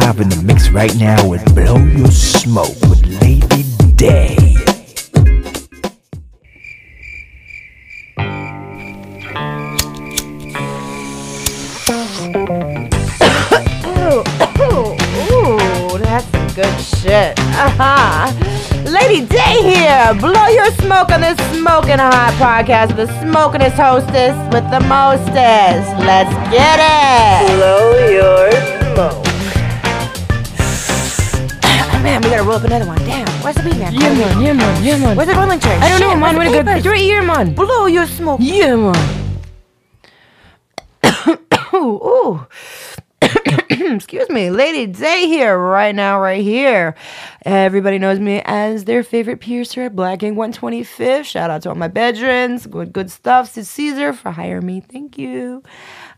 live in the mix right now with Blow Your Smoke with Lady Day. Ooh, that's some good shit. Uh-huh. Lady Day here. Blow your smoke on this smoking hot podcast with the smokingest hostess with the mostest. Let's get it. Blow your smoke. Man, we gotta roll up another one. Damn, where's the beat man? Yeah, man, yeah, man, yeah, man. Where's the rolling chair? I don't know, man. What the a good. It's right here, man. Blow your smoke. Yeah, man. Ooh, ooh. Excuse me, Lady Day here, right now, right here. Everybody knows me as their favorite piercer at Black Ink 125th. Shout out to all my veterans. Good, good stuff. To Ceaser for hiring me. Thank you.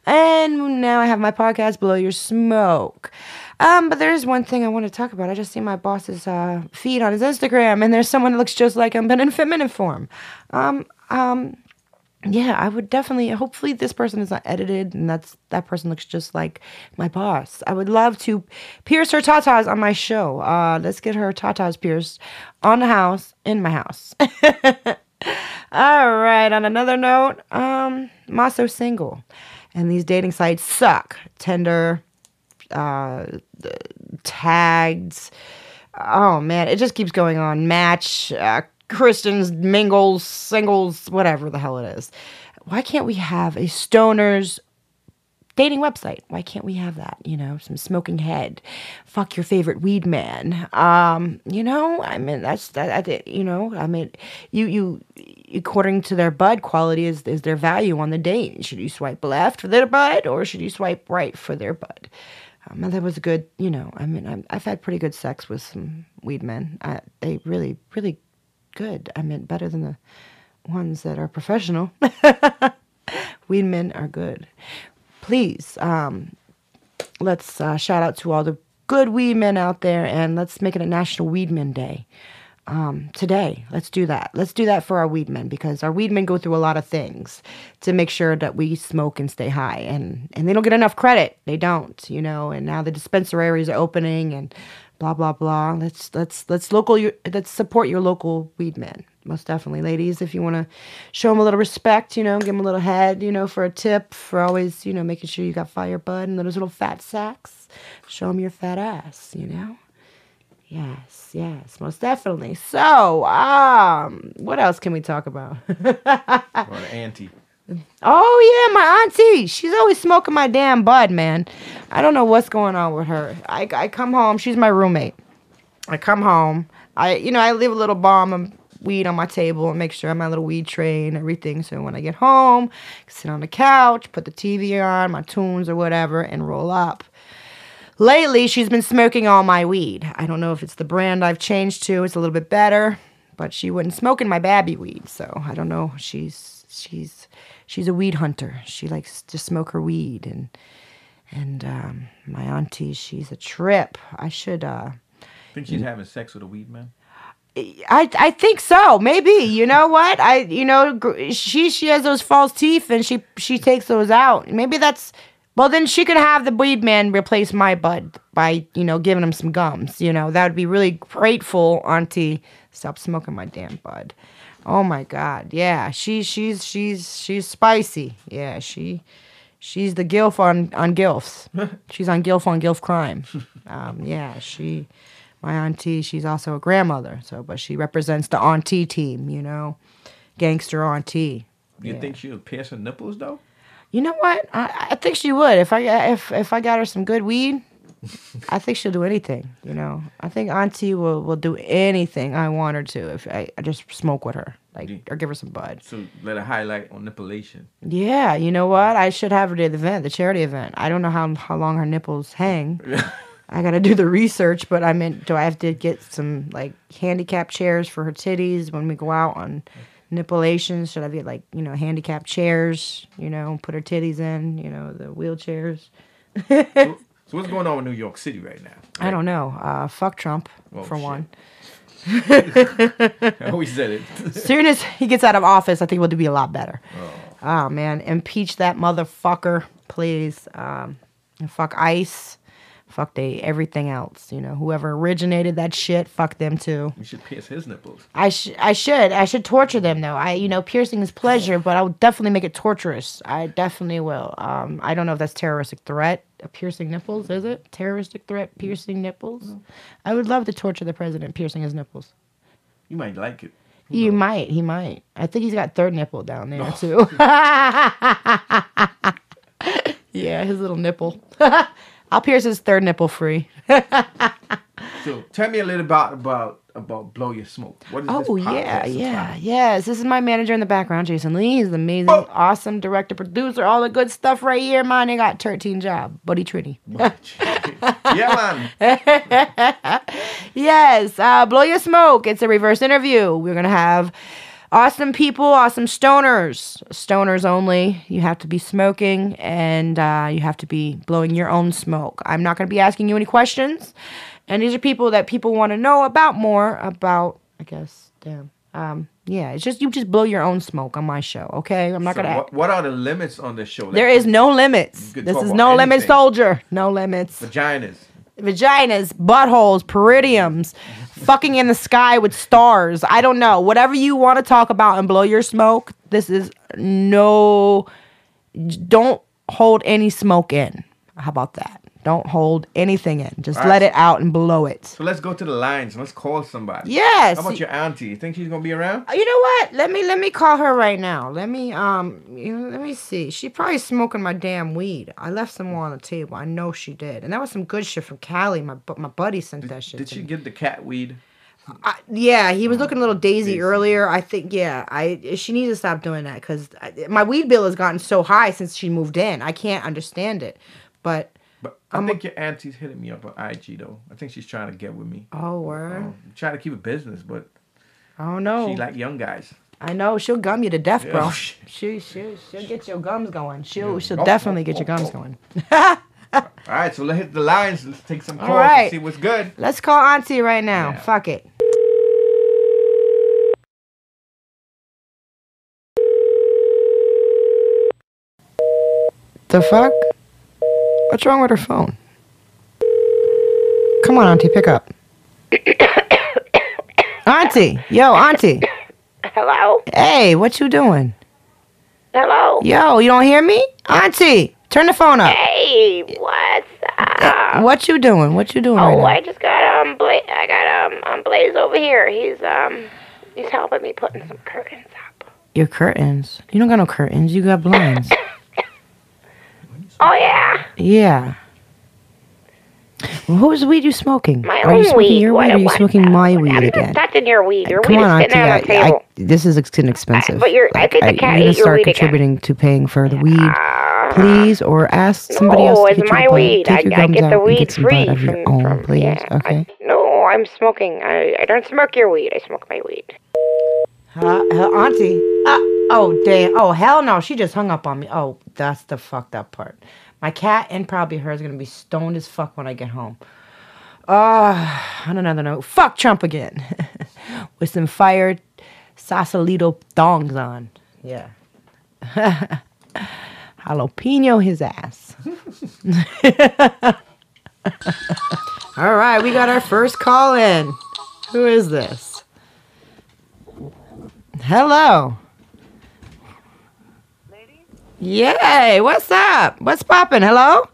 And now I have my podcast, Blow Your Smoke. Um, but there's one thing I want to talk about. I just see my boss's uh, feed on his Instagram, and there's someone that looks just like him, but in feminine form. Um, um, yeah, I would definitely. Hopefully, this person is not edited, and that's that person looks just like my boss. I would love to pierce her tatas on my show. Uh, let's get her tatas pierced on the house in my house. All right. On another note, um, I'm single, and these dating sites suck. Tinder, uh, tagged. Oh man, it just keeps going on. Match, uh, Christians, mingles, singles, whatever the hell it is. Why can't we have a stoners dating website? Why can't we have that? You know, some smoking head, fuck your favorite weed man. Um, you know, I mean that's that. I you know, I mean, you you according to their bud quality is is their value on the date. Should you swipe left for their bud or should you swipe right for their bud? Um, and that was good, you know. I mean, I'm, I've had pretty good sex with some weed men. I, they really, really good. I mean, better than the ones that are professional. weed men are good. Please, um, let's uh, shout out to all the good weed men out there, and let's make it a National Weed Men Day um, today. Let's do that. Let's do that for our weed men because our weed men go through a lot of things to make sure that we smoke and stay high, and and they don't get enough credit. They don't, you know. And now the dispensaries are opening and blah blah blah. Let's let's let's local your let's support your local weed men. Most definitely, ladies. If you want to show them a little respect, you know, give them a little head, you know, for a tip, for always, you know, making sure you got fire bud and those little fat sacks. Show them your fat ass, you know. Yes, yes, most definitely. So, um, what else can we talk about? Or auntie. Oh yeah, my auntie. She's always smoking my damn bud, man. I don't know what's going on with her. I, I come home. She's my roommate. I come home. I you know I leave a little bomb of weed on my table and make sure I have my little weed tray and everything. So when I get home, I sit on the couch, put the TV on, my tunes or whatever, and roll up. Lately, she's been smoking all my weed. I don't know if it's the brand I've changed to. It's a little bit better, but she wouldn't smoke in my babby weed. So I don't know. She's she's she's a weed hunter. She likes to smoke her weed, and and um, my auntie, she's a trip. I should. uh Think she's having sex with a weed man? I I think so. Maybe you know what I you know she she has those false teeth and she she takes those out. Maybe that's well then she could have the weed man replace my bud by you know giving him some gums. You know that would be really grateful, Auntie. Stop smoking my damn bud. Oh my God, yeah. She she's she's she's spicy. Yeah, she she's the gilf on on gilfs. she's on gilf on gilf crime. Um, yeah, she my auntie, she's also a grandmother. So, but she represents the auntie team, you know, gangster auntie. You Yeah. think she pierce her nipples though? You know what? I, I think she would if I if if I got her some good weed. I think she'll do anything. You know, I think auntie will will do anything I want her to if I, I just smoke with her, like Yeah. or give her some bud. So let her highlight on. Yeah, you know what? I should have her to the event, the charity event. I don't know how how long her nipples hang. I gotta do the research, but I mean, do I have to get some like handicap chairs for her titties when we go out on nipulations? Should I get like you know handicap chairs? You know, put her titties in. You know, the wheelchairs. so, so what's going on with New York City right now? I don't know. Uh, fuck Trump Oh, for shit. one. I always said it. As soon as he gets out of office, I think we'll be a lot better. Oh, man, impeach that motherfucker, please. Um, fuck ICE, Fuck they everything else. You know, whoever originated that shit, fuck them too. You should pierce his nipples. I sh- I should I should torture them though. I you know piercing is pleasure, but I'll definitely make it torturous. I definitely will. Um, I don't know if that's terroristic threat. Uh, piercing nipples is it terroristic threat? Piercing nipples. I would love to torture the president piercing his nipples. You might like it. He might. He might. I think he's got third nipple down there too. yeah, his little nipple. I'll pierce his third nipple free. So tell me a little about about about blow your smoke. What is this Oh podcast yeah, about? yeah, yes. This is my manager in the background, Jason Lee. He's an amazing, Oh. awesome director, producer, all the good stuff right here, man. They got 13 job, Buddy Trini. yeah, man. Yes, uh, blow your smoke. It's a reverse interview. We're gonna have awesome people, awesome stoners, stoners only. You have to be smoking, and uh, you have to be blowing your own smoke. I'm not gonna be asking you any questions, and these are people that people want to know about more about. I guess, damn. Um, yeah, it's just you just blow your own smoke on my show, okay? I'm not So gonna. what, what are the limits on this show? Like there is no limits. This is no limit soldier. No limits vaginas. vaginas, buttholes, peridiums, fucking in the sky with stars. I don't know. Whatever you want to talk about and blow your smoke, this is no. Don't hold any smoke in. How about that? Don't hold anything in. Just All let it out and blow it. So let's go to the lines. Let's call somebody. Yes. How about your auntie? You think she's gonna be around? You know what? Let me let me call her right now. Let me um you know, let me see. She probably smoking my damn weed. I left some more on the table. I know she did. And that was some good shit from Cali. My my buddy sent that shit. Did she me. get the cat weed? I, yeah, he was looking a little daisy, Daisy. earlier. I think yeah, I she needs to stop doing that because my weed bill has gotten so high since she moved in. I can't understand it. But But I think your auntie's hitting me up on IG though. I think she's trying to get with me. oh word, Um, trying to keep it business, but I don't know. she like young guys. I know she'll gum you to death, bro. She she she'll get your gums going. She'll Yeah. she'll Oh, definitely oh, get your oh, gums oh. going. All right, so let's hit the lines. Let's take some calls right. and see what's good. Let's call Auntie right now. Yeah. Fuck it. The fuck? What's wrong with her phone? Come on, Auntie, pick up. auntie, yo, Auntie. Hello? Hey, what you doing? Hello? Yo, you don't hear me? Auntie, turn the phone up. Hey, what's up? What you doing? What you doing right Oh, now? I just got um, Bla- I got um, um, Blaze over here. He's um, he's helping me putting some curtains up. Your curtains. You don't got no curtains. You got blinds. Oh yeah, Yeah. Well, whose weed you smoking? my are own you smoking weed. your weed or are you smoking my I'm weed not again? touching your weed. Your Come weed on, is sitting Auntie. on the I, table. I, this is ex- inexpensive. but you're- I think the cat you need ate to your start weed again. contributing to paying for the weed, Ah, please, or ask somebody else to it's get my weed. Take I, your I gums get out the weed get some free of your own, from please. yeah. okay. I, no, I'm smoking. I, I don't smoke your weed. I smoke my weed. Huh, Auntie. Uh, oh damn. Oh hell no. She just hung up on me. Oh, that's the fucked up part. My cat and probably her is gonna be stoned as fuck when I get home. Uh, on another note, fuck Trump again. With some fired Sausalito thongs on. Yeah. Jalapeno his ass. All right, we got our first call in. Who is this? Hello. Lady? Yay, what's up? What's popping? Hello?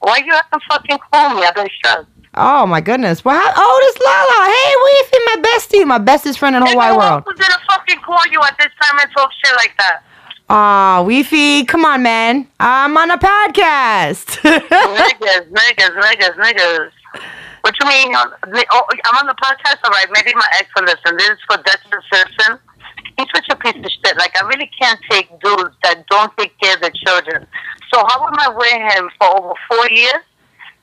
Why you have to fucking call me? I've been stressed. Oh my goodness. Well, how, oh, this Lala. Hey, Weefy, my bestie, my bestest friend in the whole wide world. Who's gonna fucking call you at this time and talk shit like that? Aw, Weefy, come on, man. I'm on a podcast. niggas, niggas, niggas, niggas. What you mean? uh, Oh, I'm on the podcast, all right. Maybe my ex will listen. This is for Dexter Simpson. He's such a piece of shit. Like, I really can't take dudes that don't take care of their children. So how am I with him for over four years?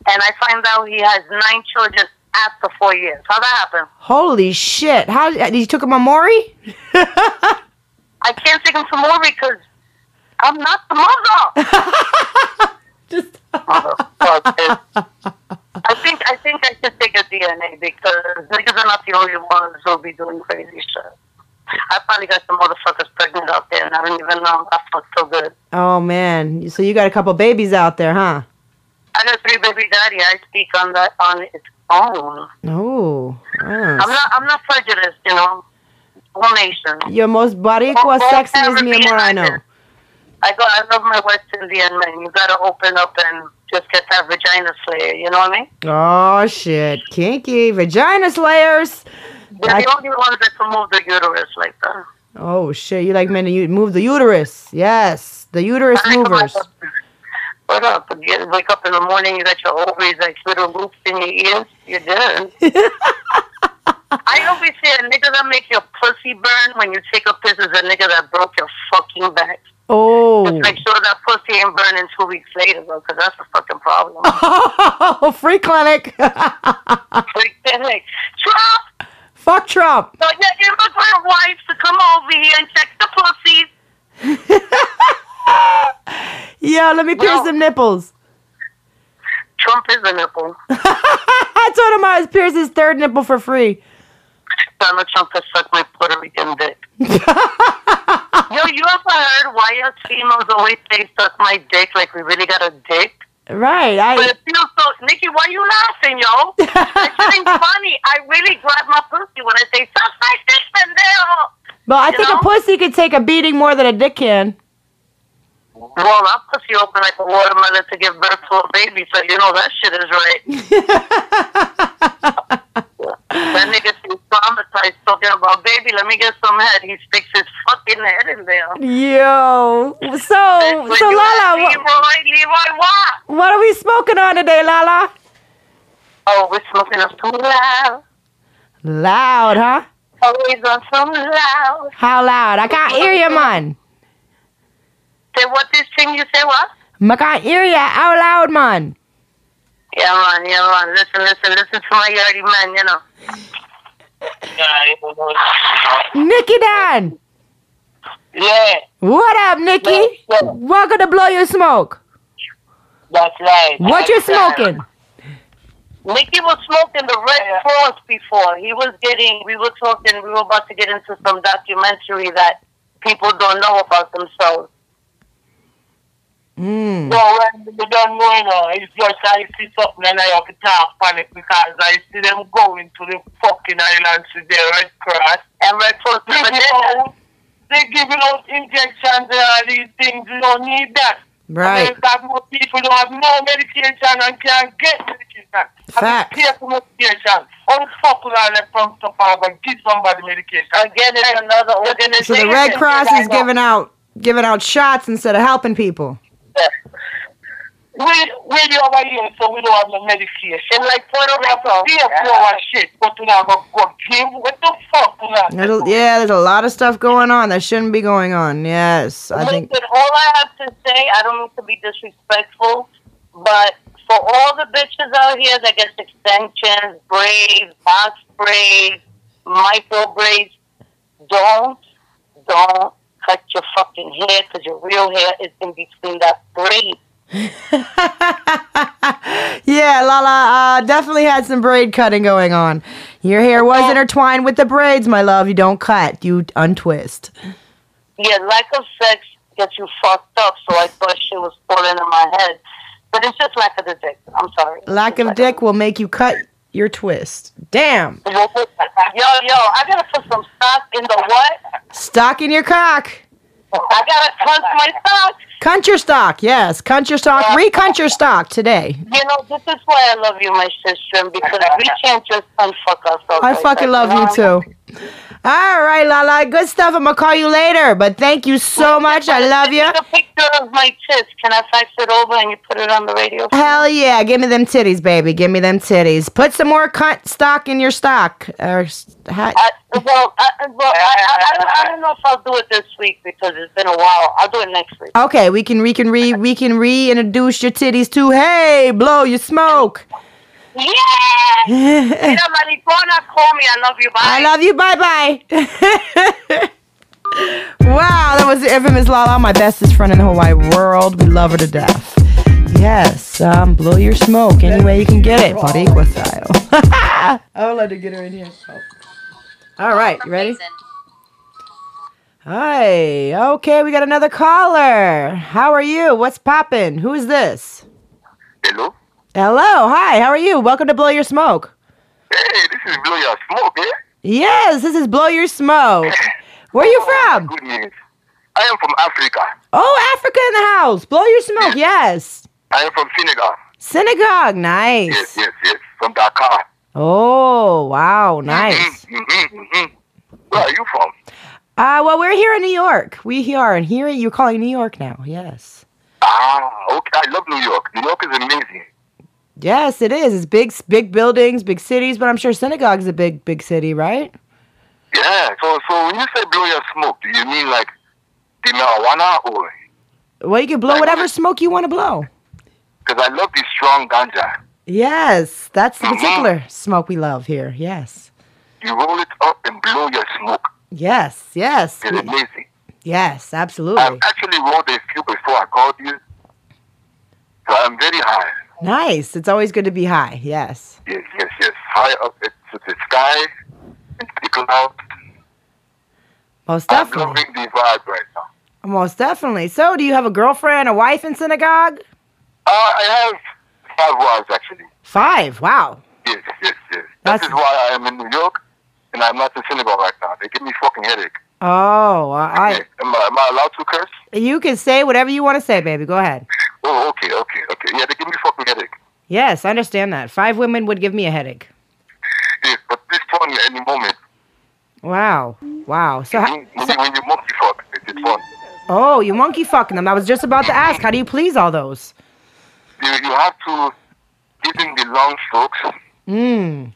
And I find out he has nine children after four years. How that happen? Holy shit. How did you took him on Maury? I can't take him to Maury because I'm not the mother. Just Motherfucker. I think I think I should take a DNA because niggas are not the only ones who'll be doing crazy shit. I finally got some motherfuckers pregnant out there and I don't even know. I fucked so good. Oh man. So you got a couple babies out there, huh? I got three baby daddy. I speak on that on its own. Oh. I'm not. I'm not prejudiced. You know, whole nation. Your most boricua, sexy mi be I know. I go. I love my West Indian men. You gotta open up and just get that vagina slayer. You know what I mean? Oh, shit. Kinky. Vagina slayers. They're I- the only ones that can move the uterus like that. Oh, shit. You like men to move the uterus. Yes. The uterus I movers. about- What up? You wake up in the morning, you got your ovaries like little loops in your ears. You're done. I always say a nigga that make your pussy burn when you take a piss is a nigga that broke your fucking back. Oh. Just make sure that pussy ain't burning two weeks later, though, because that's a fucking problem. Oh, free clinic. free clinic. Trump, Fuck Trump. so your immigrant wives to come over here and check the pussies. Yo, let me pierce No. them nipples. Trump is a nipple. I told him I was pierce his third nipple for free. Donald Trump has sucked my Puerto Rican dick. Yo, you ever heard why us females always say suck my dick like we really got a dick? Right. But I it feels so. Nikki, why you laughing, yo? That shit ain't funny. I really grab my pussy when I say suck my dick, pendejo. But I you think know? a pussy could take a beating more than a dick can. Well, my pussy open like a watermelon to give birth to a baby, so you know that shit is right. that nigga seems traumatized talking about baby. Let me get some head. He sticks his fucking head in there. Yo. So, so Lala, what, Leroy, Leroy, what? what are we smoking on today, Lala? Oh, we're smoking on some loud. Loud, huh? Always on some loud. How loud? I can't hear you, man. Say what this thing you say what? I can't hear you. How loud, man? Yeah, man, yeah, man. Listen, listen, listen to my yardie man, you know. Nikki Dan. Yeah, What up, Nikki? Welcome to Blow Your Smoke. that's right. What you smoking? Nicky was smoking the Red Cross before. He was getting, we were talking, we were about to get into some documentary that people don't know about themselves. Mm. So when you don't know, you know, it's just I see something and I have to talk on it because I see them going to the fucking islands with their Red Cross. And Red Cross They never give did that. out, they giving out injections and all these things. You don't need that. Right. Because most people don't have no medication and can't get medication. Facts. Pay for medication. How the fuck will I let from stuff out and give somebody medication? Again, it's another So the Red Cross is giving out giving out shots instead of helping people. We, we over here, so we don't have no medication. In like Puerto have Rico. pay for our shit, but we not gonna go give. What the fuck? We not- There's a- yeah, there's a lot of stuff going on that shouldn't be going on. Yes, I think. Listen, all I have to say, I don't mean to be disrespectful, but for all the bitches out here that get extensions, braids, box braids, micro braids, don't, don't cut your fucking hair because your real hair is in between that braid. yeah, Lala uh, definitely had some braid cutting going on. Your hair was intertwined with the braids, my love. You don't cut, you untwist. Yeah, lack of sex gets you fucked up, so I thought shit was falling in my head. But it's just lack of the dick. I'm sorry. Lack of dick will make you cut your twist. Damn. Yo, yo, I gotta put some stock in the what? Stock in your cock. I gotta punch my stock. Cunt your stock, yes. Cunt your stock. Recunt your stock today. You know, this is why I love you, my sister, because we can't just unfuck ourselves. I like fucking that, love you know? too. All right, Lala. Good stuff. I'm to call you later, but thank you so much. I love you. Take a picture of my tits. Can I fax it over and you put it on the radio? Hell yeah. Give me them titties, baby. Give me them titties. Put some more cunt stock in your stock. Or, I, well, I, well I, I, I, I don't know if I'll do it this week because it's been a while. I'll do it next week. Okay, we can we can re we can reintroduce your titties to hey, blow your smoke. Yeah! Mira, maricona, call me. I love you. Bye. I love you. Bye bye. wow, that was the infamous Lala, my bestest friend in the whole wide world. We love her to death. Yes, um, blow your smoke any way you can get it, Boricua style. I would like to get her in here. All right, you ready? Hi. Okay, we got another caller. How are you? What's poppin'? Who's this? Hello? Hello, hi, how are you? Welcome to Blow Your Smoke. Hey, this is Blow Your Smoke, eh? Yes, this is Blow Your Smoke. Where are you from? Good news. I am from Africa. Oh, Africa in the house. Blow Your Smoke, yes. I am from Senegal. Synagogue, nice. Yes, yes, yes. From Dakar. Oh, wow, nice. Mm-hmm, mm-hmm. Where are you from? Uh, well, we're here in New York. We are, and here you're calling New York now. Yes. Ah, okay. I love New York. New York is amazing. Yes, it is. It's big, big buildings, big cities, but I'm sure Synagogue's a big, big city, right? Yeah. So, so when you say blow your smoke, do you mean like the marijuana or? Well, you can blow whatever smoke you want to blow. Because I love the strong ganja. Yes, that's the Mhm. particular smoke we love here. Yes. You roll it up and blow your smoke. Yes, yes. It's amazing. yes, absolutely. I've actually rolled a few before I called you. So I'm very high. Nice. It's always good to be high. Yes. Yes, yes, yes. High up into the sky, into the clouds. Most definitely. I'm loving the vibe right now. Most definitely. So, do you have a girlfriend, a wife in synagogue? Uh, I have five wives actually. Five. Wow. Yes, yes, yes. That's- That is why I am in New York and I'm not in synagogue right now. They give me fucking headache. Oh, I. Okay. Am, I, am I allowed to curse? You can say whatever you want to say, baby. Go ahead. Oh, okay, okay, okay. Yeah, they give me fucking headache. Yes, I understand that. Five women would give me a headache. Yes, but this fun at any moment. Wow. Wow. So, When, when, you, when you monkey fuck, it- it's fun. oh, you monkey fucking them. I was just about to ask, how do you please all those? You, you have to give them the long strokes Mmm.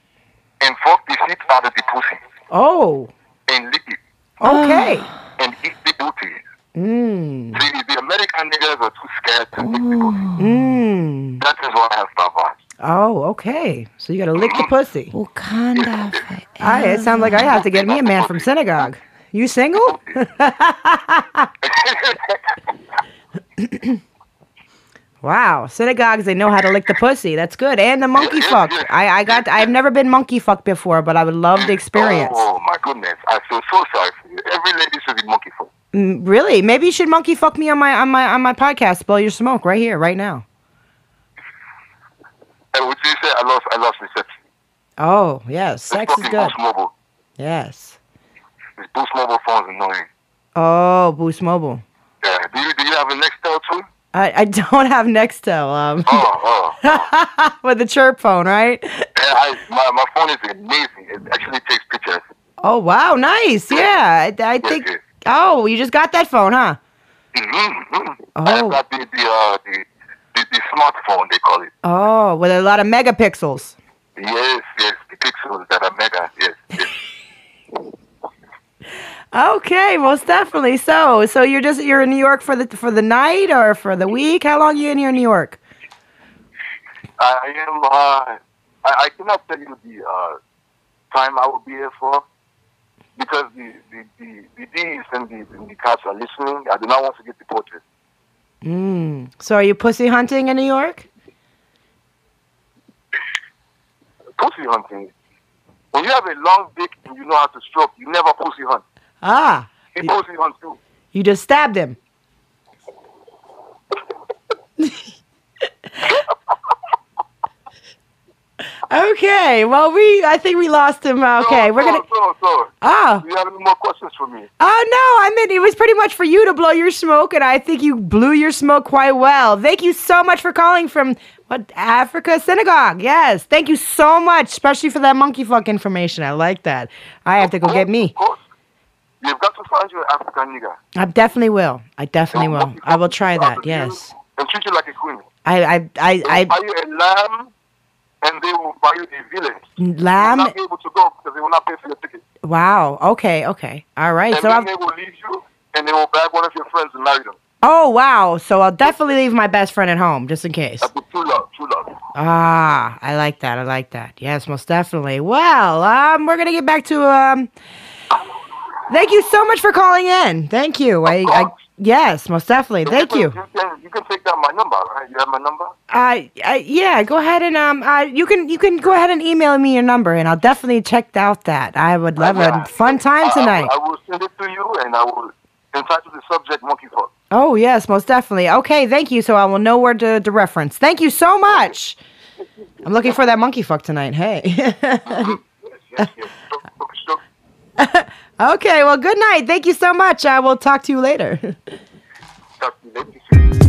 and fuck the shit out of the pussy Oh. and lick it Okay. and eat the booty. Mmm. See, the American niggas are too scared to lick the pussy. Mmm. That is why I have five wives. Oh, okay. So you gotta lick the pussy. Wakanda. I, it sounds like I have to get me a man from synagogue. You single? wow, synagogues they know how to lick the pussy. That's good, and the monkey Yeah, yeah, fuck. I, I got. I've never been monkey fucked before, but I would love the experience. Oh my goodness, I feel so sorry for you. Every lady should be monkey fuck. Really? Maybe you should monkey fuck me on my on my on my podcast. Blow your smoke right here, right now. And what you say, I lost, I lost reception. Oh yes, sex is good. Boost Mobile. Yes. This Boost Mobile phone's annoying. Oh, Boost Mobile. Yeah. Do you, do you have a Nextel too? I, I don't have Nextel. Um, Oh, oh. with the chirp phone, right? Yeah, I, my, my phone is amazing. It actually takes pictures. Oh wow, nice. Yeah, I, I think. yes. Oh, you just got that phone, huh? Mm-hmm. Oh. I got the, the, uh, the, the, the smartphone, they call it. Oh, with a lot of megapixels. Yes, yes, the pixels that are mega. Yes, yes. Okay, most definitely. So, so you're just you're in New York for the for the night or for the week? How long are you in here in New York? I am. Uh, I, I cannot tell you the uh, time I will be here for because the the the, the D's and the, and the cops are listening. I do not want to get deported. Mm. So, are you pussy hunting in New York? Pussy hunting. When you have a long dick and you know how to stroke, you never pussy hunt. Ah, He pussy hunts too. you just stabbed him. Okay, well, we I think we lost him. Okay, so, we're gonna. So, so, so, Oh, do you have any more questions for me? Oh no, I mean it was pretty much for you to blow your smoke, and I think you blew your smoke quite well. Thank you so much for calling from what Africa Synagogue. Yes, thank you so much, especially for that monkey fuck information. I like that. I have to go get me. Of course. You've got to find you an African nigga. I definitely will. I definitely will. I will try that. Yes. And treat you like a queen. I I I, I you a lamb, and they will buy you a village. You will lamb. not be able to go because they will not pay for your ticket. Wow. Okay. Okay. All right. And So then I'm. they will leave you, and they will bag one of your friends and marry them. Oh wow. So I'll definitely leave my best friend at home just in case. True love, true love. Ah, I like that. I like that. Yes, most definitely. Well, um, we're gonna get back to um. Thank you so much for calling in. Thank you. I, I yes, most definitely. Thank you. You can, you can take down my number, right? You have my number? Uh, uh, yeah. Go ahead and um, uh, you can you can go ahead and email me your number, and I'll definitely check out that. I would love Yeah. a fun time I- I- tonight. I, will send it to you, and I will entitle the subject monkey fuck. Oh yes, most definitely. Okay, thank you. So I will know where to, to reference. Thank you so much. I'm looking for that monkey fuck tonight. Hey. Yes, yes, yes. So, so, okay. Well, good night. Thank you so much. I will talk to you later. talk to you later.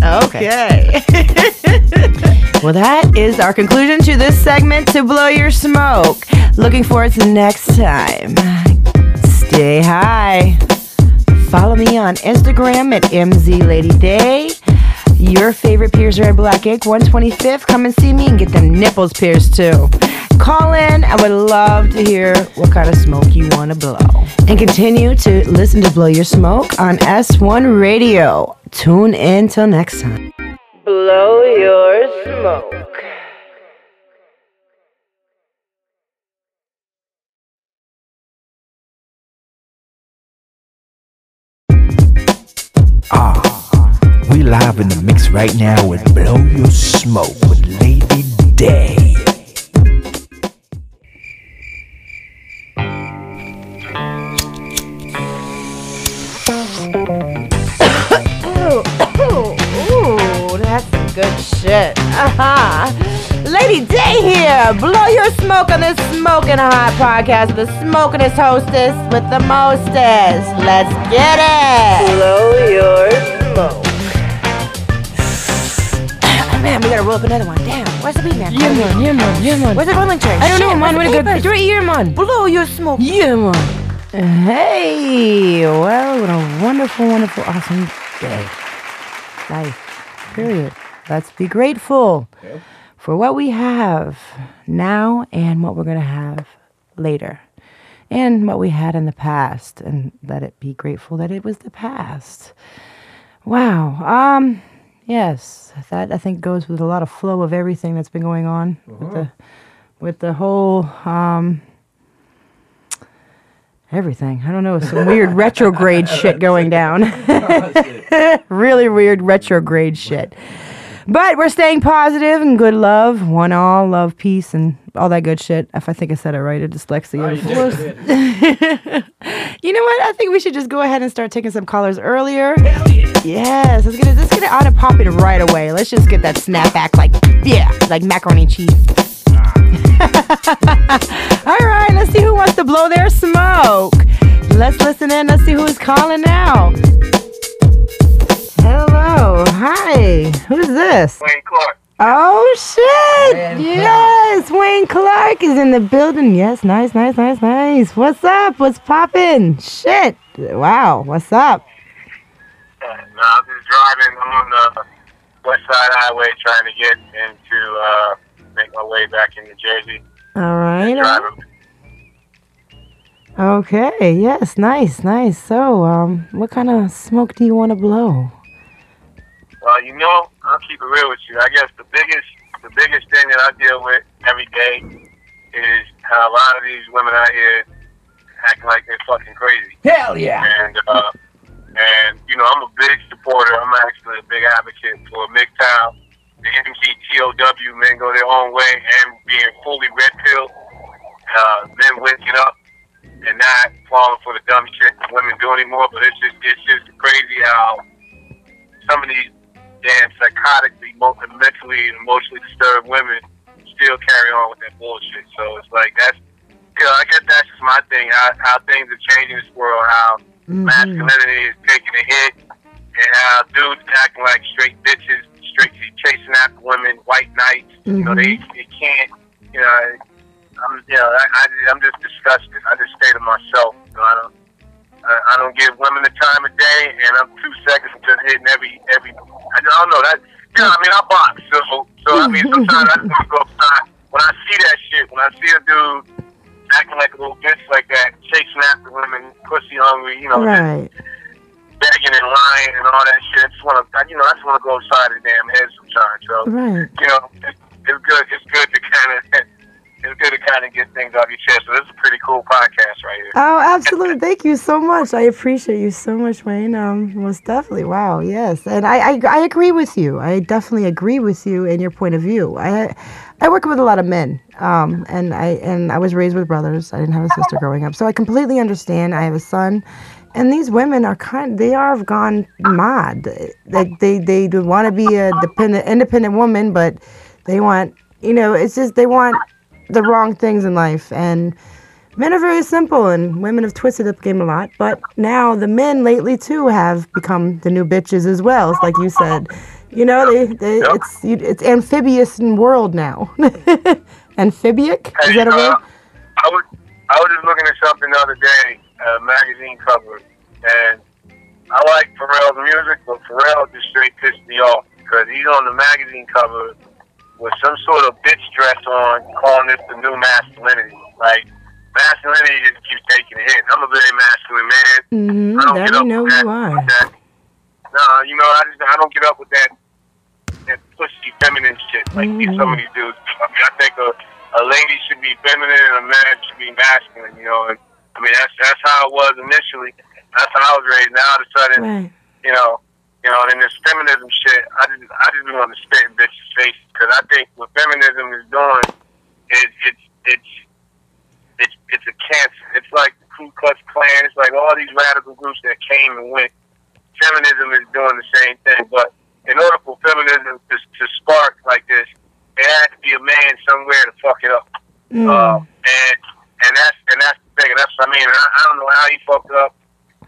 Okay. well, that is our conclusion to this segment to blow your smoke. Looking forward to next time. Stay high. Follow me on Instagram at MZLadyDay. Your favorite piercer at Black Ink 125th. Come and see me and get them nipples pierced too. Call in. I would love to hear what kind of smoke you want to blow. And continue to listen to Blow Your Smoke on S1 Radio. Tune in till next time. Blow your smoke. Ah, We live in the mix right now with Blow Your Smoke with Lady Day. Ooh, ooh, ooh, that's some good shit. Uh-huh. Lady Day here. Blow your smoke on this smoking hot podcast with the smokingest hostess with the mostest. Let's get it. Blow your smoke. man, we gotta roll up another one. Damn, where's the beat man? Yeah, man. Yeah, man. Yeah, man. Where's the rolling tray? I don't know, man. where's What the a good. papers? It's right here, man. Blow your smoke. Yeah, man. Hey, well, what a wonderful, wonderful, awesome day. Life, period. Let's be grateful for what we have now and what we're going to have later. And what we had in the past, and let it be grateful that it was the past. Wow. Um, yes, that I think goes with a lot of flow of everything that's been going on with the with the whole um everything. I don't know, some weird retrograde shit going down. really weird retrograde shit. But we're staying positive and good love, one all, love, peace, and all that good shit. If I think I said it right, a dyslexia. of course. you know what? I think we should just go ahead and start taking some callers earlier. Yes, let's get it. Let's get it on and popping right away. Let's just get that snap back, like yeah, like macaroni cheese. All right, let's see who wants to blow their smoke. Let's listen in. Let's see who's calling now. Hello, hi. Who's this? Wayne Clark. Oh shit! yes, Wayne Clark is in the building. Yes, nice, nice, nice, nice. What's up? What's popping? Shit! Wow, what's up? Uh, no, I'm just driving. I'm on the West Side Highway trying to get into, uh, make my way back into Jersey. All right. Okay. Yes. Nice. Nice. So, um, what kind of smoke do you want to blow? Well, you know, I'll keep it real with you. I guess the biggest, the biggest thing that I deal with every day is how a lot of these women out here acting like they're fucking crazy. Hell yeah. And uh, and you know, I'm a big supporter. I'm actually a big advocate for MGTOW, the MGTOW men go their own way and being fully red pill, uh, men waking up and not falling for the dumb shit women do anymore. But it's just it's just crazy how some of these damn psychotically, mentally, and emotionally disturbed women still carry on with that bullshit. So it's like that's you know, I guess that's just my thing. How, how things are changing this world. How masculinity is taking a hit, and how dudes acting like straight bitches, straight chasing after women, white knights. You know, they mm-hmm. they can't. You know, I'm you know I, I I'm just disgusted. I just say to myself, you know, I don't. I I don't give women the time of day, and I'm two seconds into hitting every every. I don't know that. You know, I mean, I box, so so I mean, sometimes I just want to go outside. When I see that shit, when I see a dude acting like a little bitch like that, chasing after women, pussy hungry, you know, just Right. Begging and lying and all that shit. I just want to, you know, I just want to go inside the damn head sometimes. So, Right. you know, it, it's good. It's good to kind of, it's good to kind of get things off your chest. So this is a pretty cool podcast right here. Oh, absolutely. Thank you so much. I appreciate you so much, Wayne. Um, most definitely. Wow. Yes. And I, I, I agree with you. I definitely agree with you and your point of view. I, I work with a lot of men. Um, and I, and I was raised with brothers. I didn't have a sister growing up. So I completely understand. I have a son. And these women are kind, they are have gone mad. Like they, they do want to be a dependent, independent woman, but they want, you know, it's just they want the wrong things in life. And men are very simple, and women have twisted up the game a lot. But now the men lately too have become the new bitches as well. It's like you said, you know, they, they Yep. it's you- it's amphibious in world now. Amphibic is that a uh, word? I was I was just looking at something the other day, magazine cover, and I like Pharrell's music, but Pharrell just straight pissed me off because he's on the magazine cover with some sort of bitch dress on, calling this the new masculinity. Like masculinity just keeps taking a hit. I'm a very masculine man. Mm-hmm. I don't That get up know with that. you are. that no, you know, I just I don't get up with that that pussy feminine shit like Mm-hmm. some of these dudes. I mean, I think a a lady should be feminine and a man should be masculine. You know, and I mean that's that's how it was initially. That's how I was raised. Now all of a sudden, Right. you know, you know, and this feminism shit, I just I just want to spit in bitches' face because I think what feminism is doing is it's it's it's it's a cancer. It's like the Ku Klux Klan. It's like all these radical groups that came and went. Feminism is doing the same thing, but in order for feminism to, to spark like this, there had to be a man somewhere to fuck it up. Mm. Uh, and and that's and that's thing. That's I mean I, I don't know how he fucked up,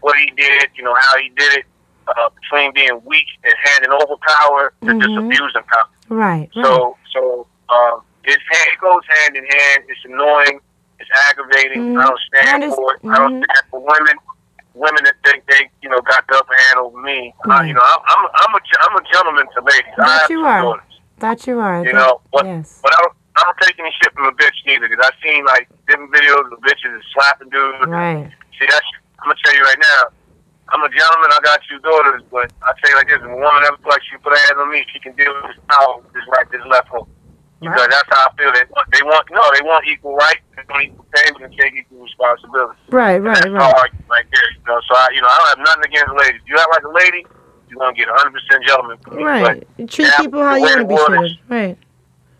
what he did, you know how he did it uh, between being weak and handing over power to just Mhm. abusing power. Right. Right. So so um, it's it goes hand in hand. It's annoying. It's aggravating. Mhm. I don't stand I for it. I don't understand. stand for women. Women that think they, you know, got the upper hand over me. Uh, you know, I'm, I'm, I'm a, I'm a gentleman to ladies. I That have you are. daughters, that you are. You That- know, but yes. but I don't, I don't take any shit from a bitch neither. Because I've seen like different videos of bitches slapping dudes. Right. See, that's, I'm gonna tell you right now. I'm a gentleman. I got two daughters, but I tell you like this: if a woman ever like she put her hands on me, she can deal with this power, this right, this left hook. Because Right. that's how I feel. They want, they want no, they want equal rights, they want equal pay, and take equal responsibility. Right. Right. That's Right. all right, right there. You know, so I, you know, I don't have nothing against ladies. You act like a lady, you're gonna get 100 percent gentleman. Right. But treat people how you want to be treated. Right.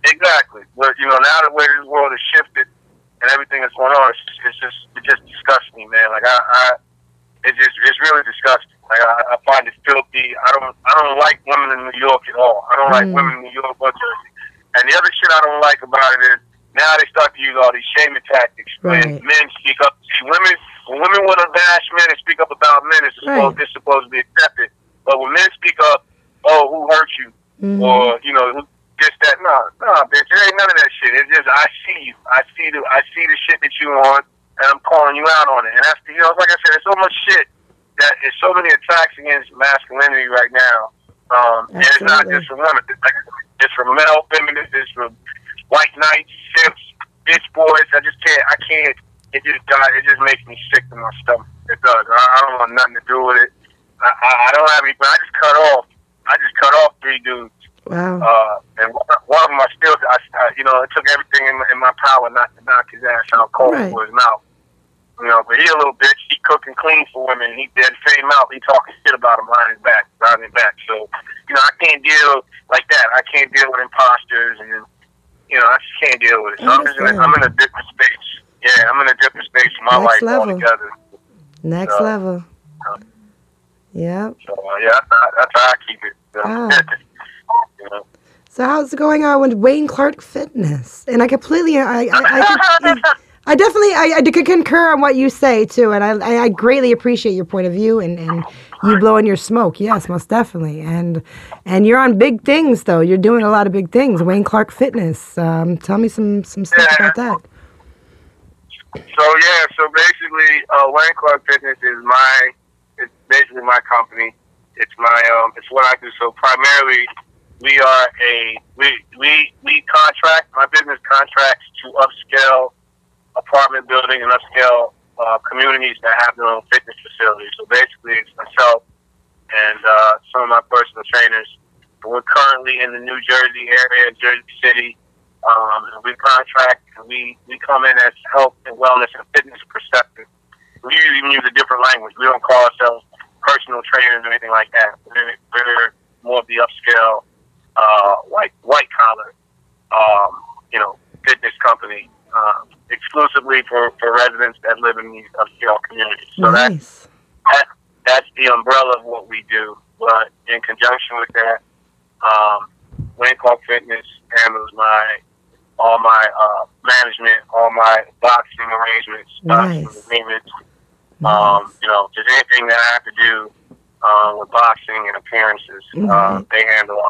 Exactly. But you know, now the way this world has shifted and everything that's going on, it's, it's just it just disgusts me, man. Like I, I it's just it's really disgusting. Like I, I find it filthy. I don't I don't like women in New York at all. I don't like Mm. women in New York or Jersey. And the other shit I don't like about it is now they start to use all these shaming tactics when men speak up. See, women when women want to bash men and speak up about men, it's supposed it's supposed to be accepted. But when men speak up, oh, who hurt you? Mhm. or you know who- this that no no bitch. It ain't none of that shit. It's just I see you. I see the I see the shit that you on and I'm calling you out on it. And that's you know like I said there's so much shit that there's so many attacks against masculinity right now. Um and it's not just from women. It's, like, it's from male feminists. It's from white knights simps bitch boys. I just can't I can't. It just God it just makes me sick to my stomach. It does. I, I don't want nothing to do with it. I, I, I don't have any but I just cut off. I just cut off three dudes Wow. uh, and one one of them I still, I, I, you know, it took everything in my, in my power not to knock his ass out cold Right. for his mouth. You know, but he a little bitch. He cook and clean for women. He dead same mouth. He talking shit about him behind his back, behind his back. So, you know, I can't deal like that. I can't deal with imposters, and you know, I just can't deal with it. So I'm just, in a, I'm in a different space. Yeah, I'm in a different space in my Next life level. altogether. Next uh, level. uh, Yep. So uh, yeah, that's how, that's how I keep it. You know? You know? So how's it going on with Wayne Clark Fitness? And I completely, I, I, I, could, I definitely, I, I could concur on what you say too, and I, I, I greatly appreciate your point of view and, and you blowing your smoke. Yes, most definitely. And and you're on big things though. You're doing a lot of big things. Wayne Clark Fitness. Um, tell me some some stuff Yeah. about that. So yeah, so basically, uh, Wayne Clark Fitness is my, it's basically my company. It's my, um, it's what I do. So primarily, we are a, we we we contract. My business contracts to upscale apartment building and upscale uh, communities that have their own fitness facilities. So basically, it's myself and uh, some of my personal trainers. We're currently in the New Jersey area, Jersey City. Um, and we contract and we, we come in as health and wellness and fitness perspective. We even use a different language. We don't call ourselves personal trainers or anything like that. We're, we're more of the upscale, uh, white white collar, um, you know, fitness company, um, exclusively for, for residents that live in these upscale communities. So that, nice. that that's the umbrella of what we do. But in conjunction with that, um, Wayne Clark Fitness handles my all my uh, management, all my boxing arrangements, boxing Nice. agreements. Um, you know, just anything that I have to do uh, with boxing and appearances, uh, Mhm. they handle. all.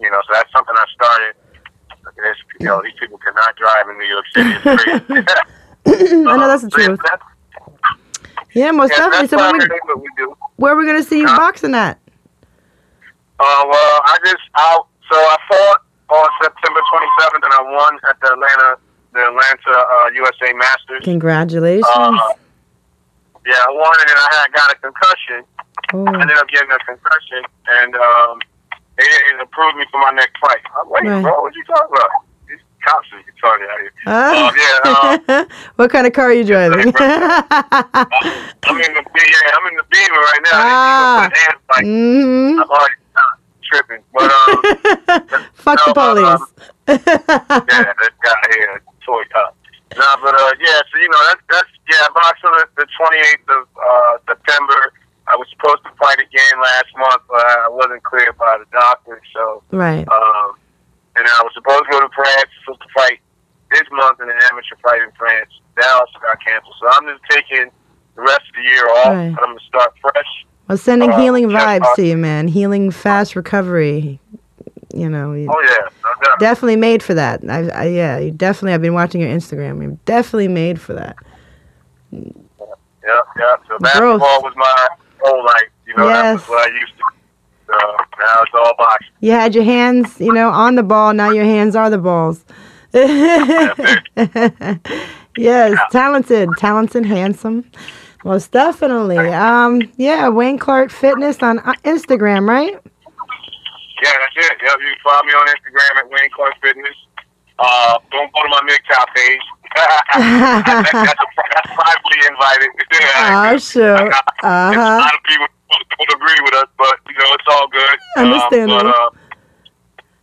You know, so that's something I started. This, you know, these people cannot drive in New York City. Crazy. I know that's the yeah, truth. that's- Yeah, most yeah, definitely. So when we, we do. where are we gonna see you Huh? boxing at? Uh, well, I just I so I fought on September 27th, and I won at the Atlanta the Atlanta uh, USA Masters. Congratulations. Uh, yeah, I won, and then I had got a concussion. I oh, ended up getting a concussion, and um, they didn't approve me for my next fight. I'm like, wait, Right. bro, what you talking about? These cops are retarded out here. Ah. Uh, yeah, uh, what kind of car are you driving? I'm in the yeah, I'm in the Beamer right now. Ah. They keep on putting hands like hmm I'm already uh, tripping, but um. Fuck the No, but, um, police. yeah, this guy here, toy top. Nah, but uh, yeah, so you know that's that's yeah, boxed the, the 28th of uh, September. I was supposed to fight again last month, but I wasn't cleared by the doctor. So, right. um, and I was supposed to go to France, supposed to fight this month in an amateur fight in France. That also got canceled. So I'm just taking the rest of the year off. Right. And I'm gonna start fresh. Well, sending uh, healing vibes uh, to you, man. Healing, fast recovery. You know, you Oh yeah, no definitely made for that. I, I, yeah, you definitely. I've been watching your Instagram. You're definitely made for that. Yeah, yeah. So basketball was my whole life. You know, that was Yes. what I used to. So now it's all boxing. You had your hands, you know, on the ball. Now your hands are the balls. yes, talented, talented, handsome. Most definitely. Um, yeah, Wayne Clark Fitness on uh, Instagram, right? Yeah, that's it. Yep, you can follow me on Instagram at Wayne Clark Fitness. Uh, don't go to my page. that, that's, a, that's privately invited. Oh, sure. I got- A Uh-huh. lot of people don't agree with us, but you know it's all good. Um, but, uh,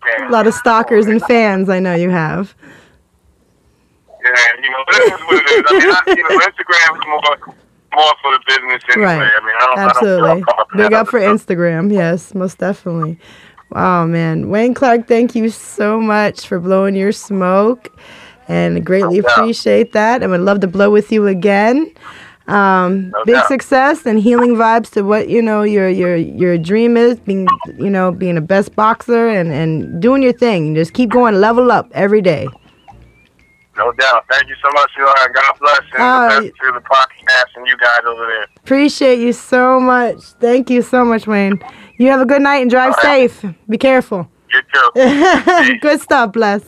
yeah, A lot of stalkers and fans, I know you have. Yeah, you know, it is what it is. I mean, I, you know, Instagram is more more for the business anyway. Right. I mean, I don't, Absolutely. I Big up for stuff. Instagram. Yes, most definitely. Wow, man. Wayne Clark, thank you so much for blowing your smoke and greatly No appreciate that. And would love to blow with you again. Um, No big doubt. success and healing vibes to what you know your your your dream is being you know being a best boxer and and doing your thing. Just keep going, level up every day. No doubt. Thank you so much, Eli. God bless and Oh, the to the podcast and you guys over there. Appreciate you so much. Thank you so much, Wayne. You have a good night and drive right. safe. Be careful. You too. good stuff, bless.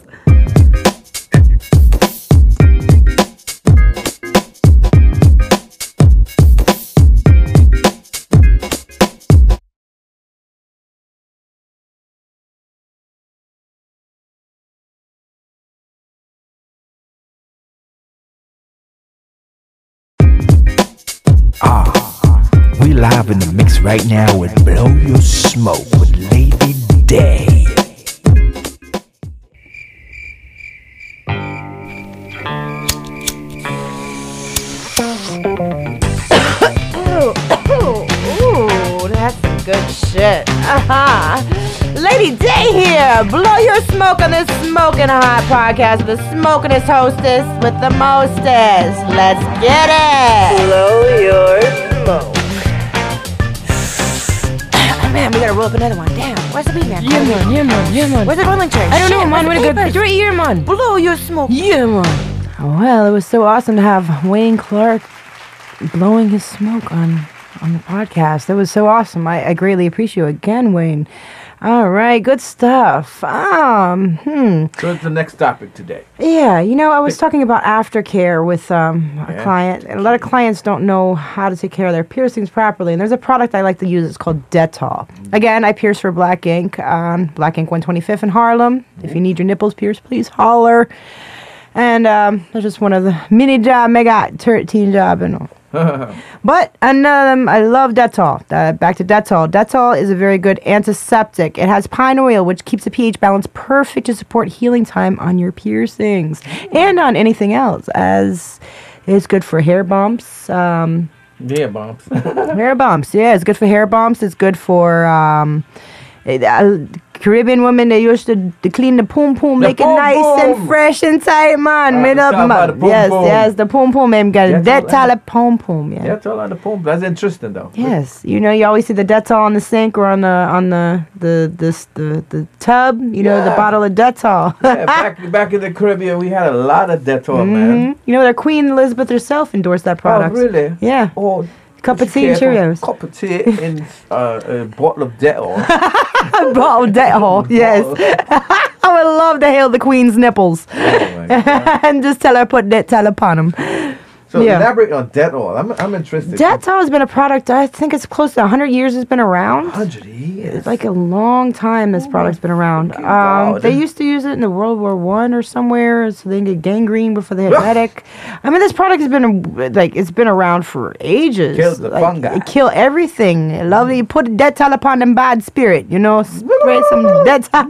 We live in the mix right now with Blow Your Smoke with Lady Day. Ooh, ooh, ooh, that's some good shit. Uh-huh. Lady Day here. Blow your smoke on this smoking hot podcast with the smokingest hostess with the mostest. Let's get it. Blow your man, we gotta roll up another one. Damn, where's the beat man? Yeah, man. Yeah, man. Yeah, man. Where's the rolling chair? I don't know, man. where's What the a good. papers? It's right here, man. Blow your smoke. Yeah, man. Well, it was so awesome to have Wayne Clark blowing his smoke on on the podcast. That was so awesome. I, I greatly appreciate you again, Wayne. All right, good stuff. Um, hmm. So it's the next topic today. Yeah, you know, I was talking about aftercare with um, a Yeah. client, and a lot of clients don't know how to take care of their piercings properly. And there's a product I like to use. It's called Dettol. Again, I pierce for Black Ink on Black Ink 125th in Harlem. If you need your nipples pierced, please holler. And um, that's just one of the mini job, mega 13 job, and all. But um, I love Dettol. Uh, back to Dettol. Dettol is a very good antiseptic. It has pine oil, which keeps the pH balance perfect to support healing time on your piercings and on anything else, as it's good for hair bumps. Um, Yeah, bumps. hair bumps, yeah, it's good for hair bumps. It's good for um, it, uh, Caribbean women they used to, to clean the poom poom, The make it nice poom. and fresh and tight, man. Ah, Made up, man. the poom yes, poom. yes, the poom poom, man. Got That's that all- tala poom poom, yeah. That's all on the pump. That's interesting though. Yes, you know, you always see the Dettol on the sink or on the on the the the the, the tub. You know, the bottle of Dettol. Yeah, back back in the Caribbean, we had a lot of Dettol, man. Mhm. You know, their Queen Elizabeth herself endorsed that product. Oh, really? Yeah, Oh, cup of tea and Cheerios. Cup of tea in uh, a bottle of Dettol. bottle of Dettol. Oh, yes, I would love to hail the Queen's nipples Oh and just tell her put Dettol upon them. So Yeah. elaborate on Dettol. I'm I'm interested. Dettol has been a product. I think it's close to 100 years. It's been around. Hundred years. It's like a long time this product's been around. Um, they used to use it in the World War One or somewhere, so they can get gangrene before they had medic. I mean, this product has been like it's been around for ages. Kills the like, fungi. It kill everything. Lovely. You put Dettol upon them bad spirit. You know, spray some Dettol.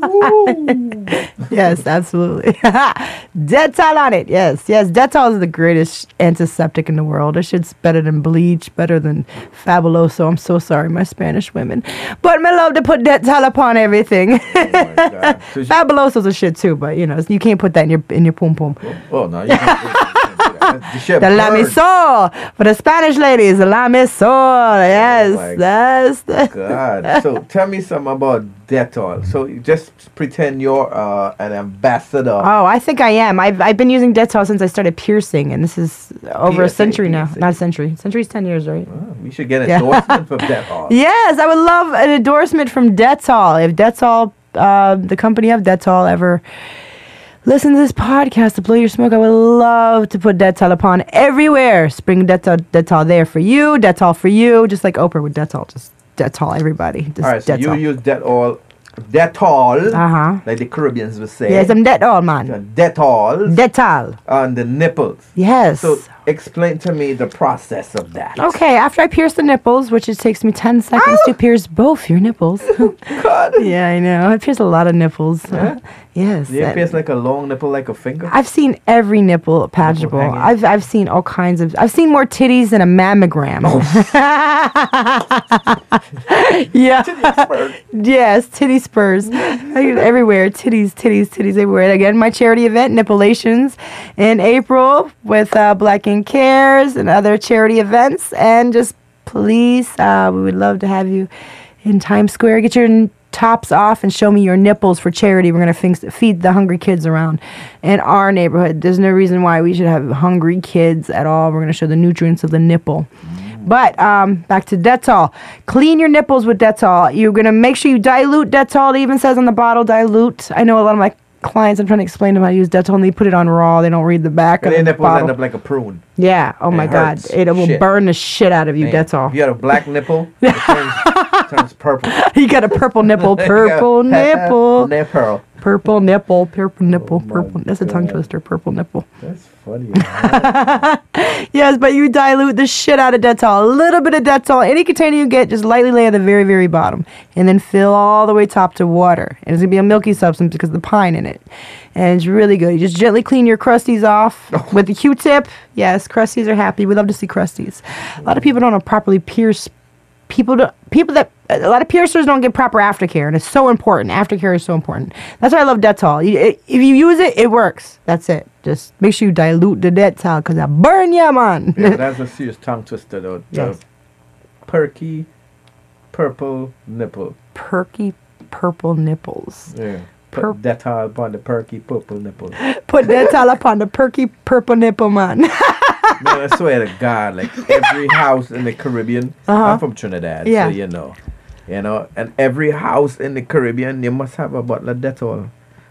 yes, absolutely. Dettol on it. Yes, yes. Dettol is the greatest antiseptic in the world. That shit's better than bleach, better than Fabuloso. I'm so sorry, my Spanish women. But I love to put Dettol upon everything. Oh. So Fabuloso's a shit too, but you know, you can't put that in your in your pum pum. oh no, you can't, you can't do that. The shit la burns. for the Spanish ladies. The la misol. Yes, that's the. God. So tell me something about Dettol. So you just pretend you're uh, an ambassador. Oh, I think I am. I've, I've been using Dettol since I started piercing, and this is over a Piercing, century now. Not a century. Century's 10 years, right? Oh, we should get an Yeah. endorsement from Dettol. Yes, I would love an endorsement from Dettol. If Dettol, uh, the company of Dettol, ever listen to this podcast to blow your smoke, I would love to put Dettol upon everywhere. Spring Dettol, Dettol there for you, Dettol for you, just like Oprah with Dettol. Just Dettol, everybody. Just All right, so Dettol. you use Dettol, Dettol, Uh huh. like the Caribbeans would say. Yes, I'm Dettol, Uh, man. Dettol Dettol. on the nipples. Yes. So explain to me the process of that. Okay, after I pierce the nipples, which it takes me 10 seconds to pierce both your nipples. God. yeah, I know. I pierce a lot of nipples. yes. You pierce like a long nipple like a finger? I've seen every nipple hanging. I've I've seen all kinds of. I've seen more titties than a mammogram. yeah. yes, titty spurs everywhere. Titties, titties, titties everywhere. Again, my charity event, Nippolations, in April with uh, Black Ink Cares and other charity events. And just please, uh, we would love to have you in Times Square. Get your tops off and show me your nipples for charity. We're going to feed the hungry kids around in our neighborhood. There's no reason why we should have hungry kids at all. We're going to show the nutrients of the nipple. But um, back to Dettol. Clean your nipples with Dettol. You're going to make sure you dilute Dettol. It even says on the bottle, dilute. I know a lot of my clients, I'm trying to explain to them how to use Dettol, and they put it on raw. They don't read the back And of their the nipples bottle. end up like a prune. yeah. Oh my God. hurts. It will burn the shit out of you, Man, Dettol. You got a black nipple, it turns, turns purple. you got a purple nipple, purple nipple, Nipple. Purple nipple, purple oh nipple, my purple. That's a tongue twister, purple nipple. That's funny. Yes, but you dilute the shit out of Dettol. A little bit of Dettol, any container you get, just lightly lay at the very, very bottom, and then fill all the way top to water. And it's gonna be a milky substance because of the pine in it, and it's really good. You just gently clean your crusties off with the Q-tip. Yes, crusties are happy. We love to see crusties. A lot of people don't properly pierce. People don't, people that a lot of piercers don't get proper aftercare, and it's so important. Aftercare is so important. That's why I love Dettol. You, if you use it, it works. That's it. Just make sure you dilute the Dettol because I burn ya, man. yeah, that's a serious tongue twister though. Yes. Perky, purple nipple. Perky purple nipples. Yeah. Put Dettol upon the perky purple nipple. Put Dettol upon the perky purple nipple, man. Man, I swear to God, like every house in the Caribbean. Uh-huh. I'm from Trinidad, Yeah. so you know, you know, and every house in the Caribbean, you must have a bottle of Dettol.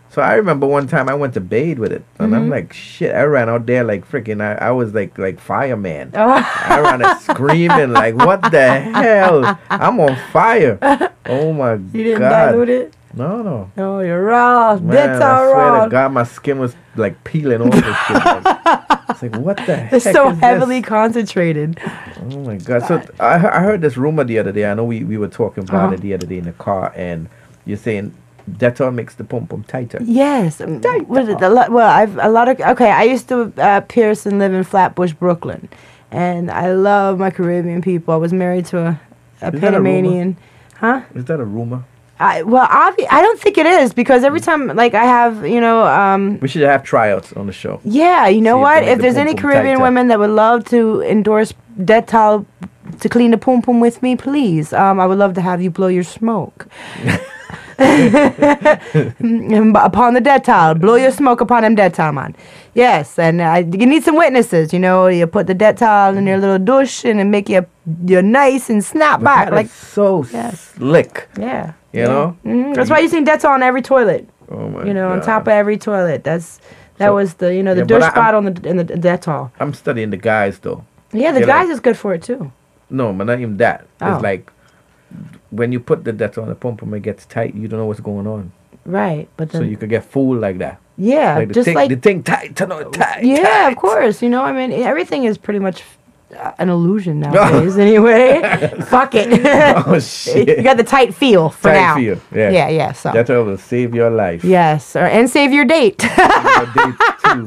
So I remember one time I went to bathe with it, and Mm-hmm. I'm like, shit, I ran out there like freaking, I, I was like like fireman. Oh. I ran out screaming like, what the hell? I'm on fire. Oh my god. you didn't dilute it? No, no. No, you're raw. Man, Dettol I swear raw. to God, my skin was like peeling off shit. Like, it's like, what the heck It's so is this? heavily concentrated. Oh my god! So I, I heard this rumor the other day. I know we, we were talking about Uh-huh. it the other day in the car, and you're saying Dettol makes the pom pom tighter. Yes. what is it, a lot, well, I've a lot of okay. I used to uh, pierce and live in Flatbush, Brooklyn, and I love my Caribbean people. I was married to a, a that a? Panamanian. Huh? Is that a rumor? I, well, obvi- I don't think it is because every time, like, I have, you know, um, We should have tryouts on the show. yeah, you know See what? make If the there's any Caribbean women that would love to endorse Dettol to clean the pum pum with me, please. Um, I would love to have you blow your smoke. Mm, upon the Dettol, blow your smoke upon them Dettol, man. Yes, and uh, you need some witnesses. You know, you put the Dettol in your little douche and it make you you nice and snap back Like like so Yes. slick. yeah. You know? Mhm. That's why you see Dettol on every toilet. Oh my You know, on top of every toilet. That's that So- was the you know the Yeah, I- spot on the in the Dettol. I'm studying the guys though. Yeah, the Yeah, guys like- is good for it too. No, but not even that. Oh. It's like when you put the Dettol on the pump and it gets tight, you don't know what's going on. Right, but So you could get fooled like that. yeah, Like the just thing, like the thing tight, turn on tight. yeah, tight. of course. You know, I mean, everything is pretty much an illusion nowadays. anyway, fuck it. Oh shit! you got the tight feel for Tight now. feel, yeah. yeah, yeah. So Dettol will save your life. yes, or, and save your date. Your date too.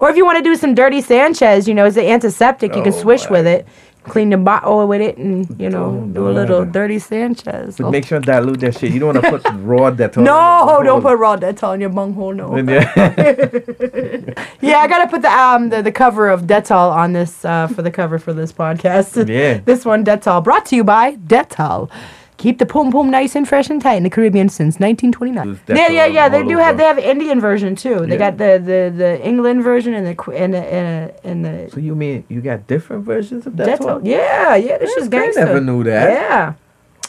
or if you want to do some dirty Sanchez, you know, it's an antiseptic. You can Oh, swish my. with it. Clean the bottle with it, and you know, Don't do a little dirty Sanchez. But make sure to dilute that shit. You don't want to put raw Dettol. no, don't put raw Dettol in your bunghole. No. Yeah. Yeah, I gotta put the um the, the cover of Dettol on this uh for the cover for this podcast. Yeah. this one Dettol brought to you by Dettol. Keep the pum pum nice and fresh and tight in the Caribbean since 1929. Yeah, yeah, yeah. They do have they have Indian version too. They Yeah. got the, the the England version and the and the and the, and the so you mean you got different versions of Dettol? Dettol. Yeah, yeah. This is I gangster. never knew that. Yeah.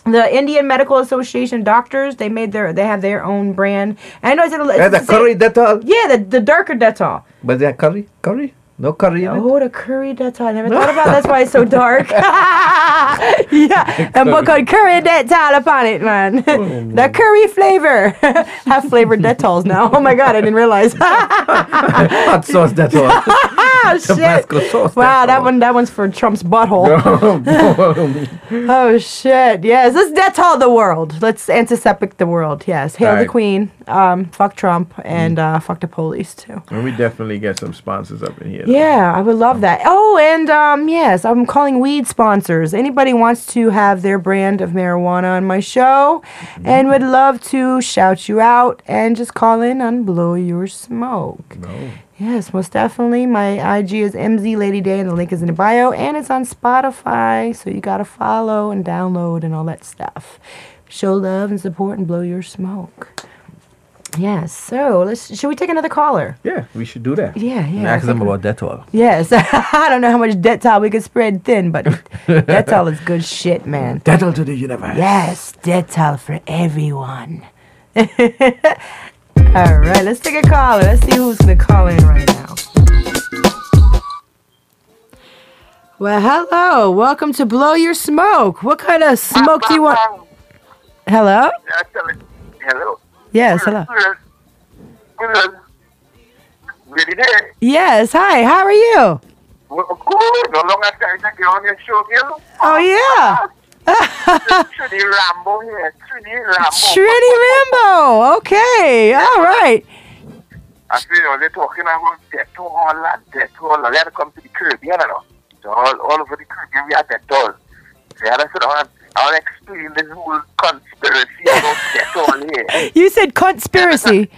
The Indian Medical Association doctors they made their they have their own brand. And I know it's, a, it's the the curry Dettol. Yeah, the the darker Dettol. But that curry? Curry? No curry in it? Oh, the curry Dettol. I never thought about That's why it's so dark. yeah, and put called curry Dettol upon it, man. the curry flavor. Have flavored Dettols now. Oh my god, I didn't realize. Hot sauce Dettol. oh shit. Tabasco sauce Wow, that one that one's for Trump's butthole. Oh shit! Yes, let's Dettol the world. Let's antiseptic the world. Yes, hail the queen. Um, fuck Trump and uh, fuck the police too. and we definitely get some sponsors up in here. Yeah, I would love that. Oh, and um, yes, I'm calling weed sponsors. Anybody wants to have their brand of marijuana on my show and would love to shout you out and just call in on Blow Your Smoke. No. Yes, most definitely. My IG is MZ Lady Day and the link is in the bio and it's on Spotify. So you gotta follow and download and all that stuff. Show love and support and blow your smoke. Yes, so let's should we take another caller? Yeah, we should do that. Yeah, yeah. I ask them think- about Dettol. Yes, I don't know how much Dettol we could spread thin, but Dettol is good shit, man. Dettol to the universe. Yes, Dettol for everyone. All right, let's take a caller. Let's see who's gonna call in right now. Well, hello. Welcome to Blow Your Smoke. What kind of smoke do you want? Hello? Hello. Yes, hello. Yes, hi. How are you? Well, cool. No longer time to get on your show, you know? Oh yeah. Trini Rambo here. Trini Rambo. Rambo. Okay. All right. I see you know, they're talking about Dettol Dettol. And they had to come to the Caribbean, you know. So all, all over the Caribbean, we had Dettol. I to sit down and I'll explain this whole conspiracy about Dettol here. You said conspiracy.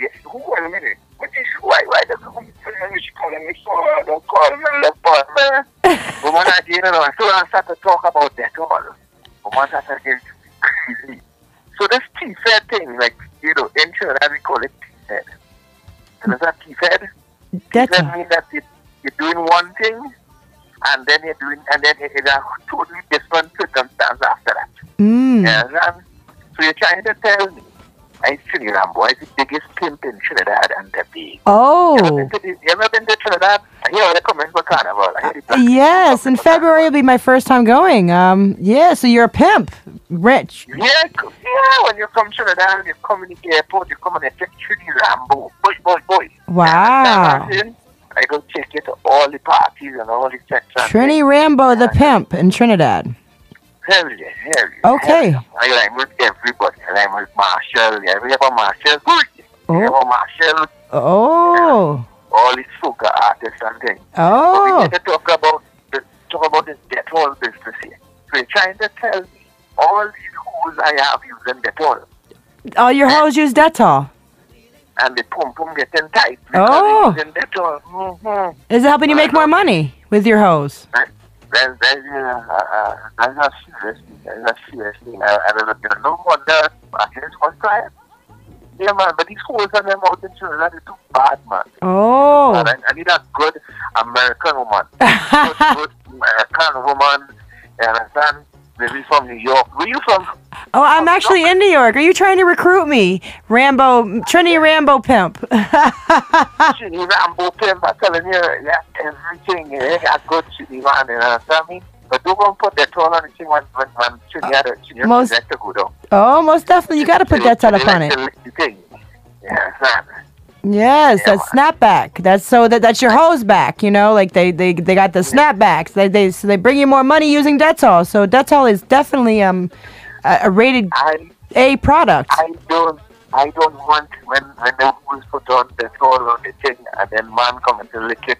Yes, who wait a minute? What is why why the you should call me for don't call me leopard man. But when I did you know, so I start to talk about that all. I started getting crazy. So this T-Fed thing, like, you know, in Trinidad we call it T-Fed. And is that T-Fed? T-Fed Dettol. means that you, you're doing one thing and then you're doing and then it's a totally different circumstance after that. Mm. You understand? So you're trying to tell me I Trini Rambo is the biggest pimp in Trinidad and Tobago. You ever Oh. to you ever been to Trinidad? I hear they coming for carnival. I hear the black Yes, in February will be my first time going. Um, yeah, so you're a pimp, rich. Yeah, yeah. When you come to Trinidad, you come in the airport, you come and you take Trini Rambo. Boy, boy, boy. Wow. I go take you to all the parties and all the sex and Trini Rambo, the pimp in Trinidad. Hell yeah, hell yeah. Okay. hell yeah. I like with everybody. I like with Machel. Yeah, we have a Machel. Oh. We have a oh. Machel. Oh, All these soca artists and things. But we oh, need to talk about the talk about this Dettol business here. So you're trying to tell me all these hose I have using Dettol. All your hoes use Dettol. And the pump getting tight. Oh. Because using Dettol. Mm-hmm. Is it helping you make more money with your hose? Then, then, uh, uh, that's not serious. That's not serious. I, I don't know. No wonder. I guess one client. Yeah, man, but these holes on them out in Trinidad are too bad, man. Oh. And I, I need a good American woman. good, good American woman. You understand? Maybe from New York. Where you from? Oh, I'm actually in New York. Are you trying to recruit me? Rambo, Trini Rambo pimp. Chili Rambo pimp. I'm telling you, yeah, everything. Eh? You got good chili, man. You understand me? But don't go put that on the thing when, when, when chili had a chili Most- to go down. oh, most definitely. You got to put that on it. to lick the thing. Yeah. Yes, that's snapback. That's so that that's your hose back. You know, like they they, they got the snapbacks. They they so they bring you more money using Dettol. So Dettol is definitely um a, a rated I A product. I don't I don't want when when the holes put on the all on the thing and then man come to lick it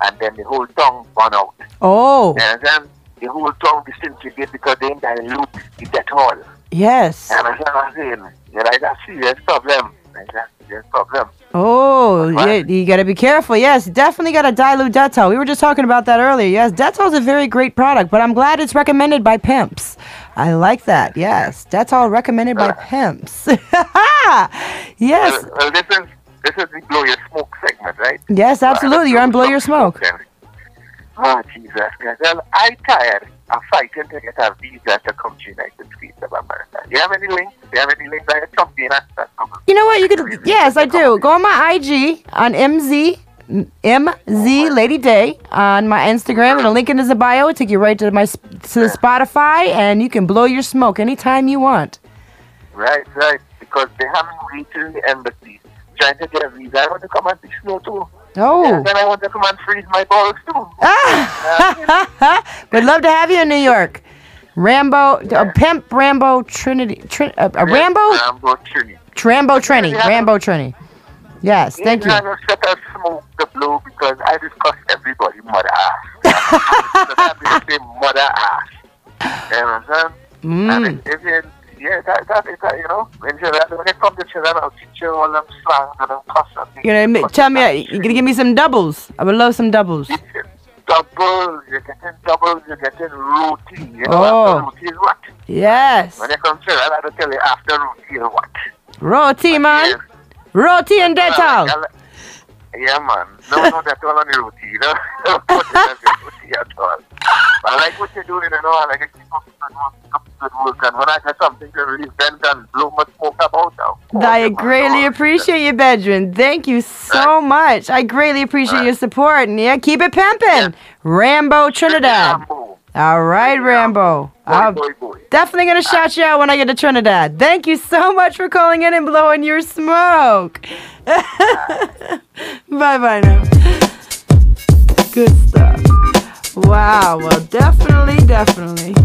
and then the whole tongue run out. Oh, And then the whole tongue disintegrate because they dilute the Dettol. yes. And I'm saying? Yeah, like that's serious problem. That's serious problem. Oh, yeah, you got to be careful. Yes, definitely got to dilute Dettol. We were just talking about that earlier. Yes, Dettol is a very great product, but I'm glad it's recommended by pimps. I like that. Yes, Dettol recommended by pimps. yes, Well, this is this is the blow your smoke segment, right? yes, absolutely. You're on Blow Your Smoke. then. Oh Jesus. Well, I tired of fighting to get a visa to come to United States of America. Do you have any links? Do you have any links I come to you? Know what? You could. Yes, I do. Go on my IG on MZ. MZ Lady Day on my Instagram and a link in the bio. It'll take you right to my to the Spotify and you can blow your smoke anytime you want. Right, right. Because they haven't reached the embassy trying to get a visa. I want to come and see snow too. Oh. And then I want to come and freeze my balls too. We'd love to have you in New York. Rambo, uh, Pimp Rambo Trinity, Trin, uh, uh, Rambo, Rambo Trini. Rambo Trini, Rambo Trini. Yes, thank you. I'm going to smoke the blow because I discuss everybody mother ass. so that means say mother ass. You understand? Mm. And if, if you, yeah, that, that is that, you know, when when it comes to children, I'll teach you all them slang and them cuss and. You're gonna tell me you're gonna give me some doubles. I would love some doubles. Doubles, you're getting doubles, you're getting roti. You know, Oh. after roti is what? Yes, When it comes to that, I have to tell you after roti is what? roti man, roti and Dettol. Yeah, man. No, no, that's all on the routine. You know, don't put it on the roti at all. But I like what you're doing, you know. I like to keep up good work, keep up good work. And when I get something to really vent and blow my smoke about now. I greatly appreciate you, Benjamin. Thank you so much. I greatly appreciate your support. And yeah, keep it pimping. Rambo Trinidad. All right, Rambo. I'm definitely going to shout you out when I get to Trinidad. Thank you so much for calling in and blowing your smoke. bye bye now. Good stuff. Wow. Well, definitely, definitely.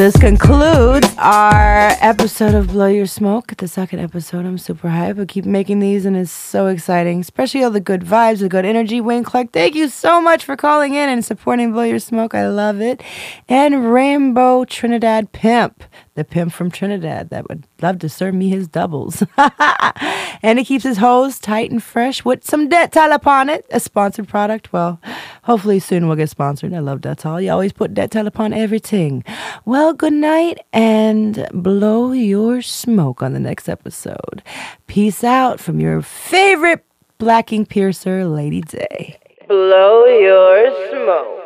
This concludes our episode of Blow Your Smoke, the second episode. I'm super hyped. I keep making these and it's so exciting, especially all the good vibes, the good energy. Wayne Clark, thank you so much for calling in and supporting Blow Your Smoke. I love it. And Rambo Trinidad Pimp, the pimp from Trinidad that would love to serve me his doubles. and he keeps his hose tight and fresh with some Dettol upon it. A sponsored product. Well, hopefully soon we'll get sponsored. I love Dettol. You always put Dettol upon everything. Well, good night and blow your smoke on the next episode. Peace out from your favorite Black Ink piercer, Lady Day. Blow your smoke.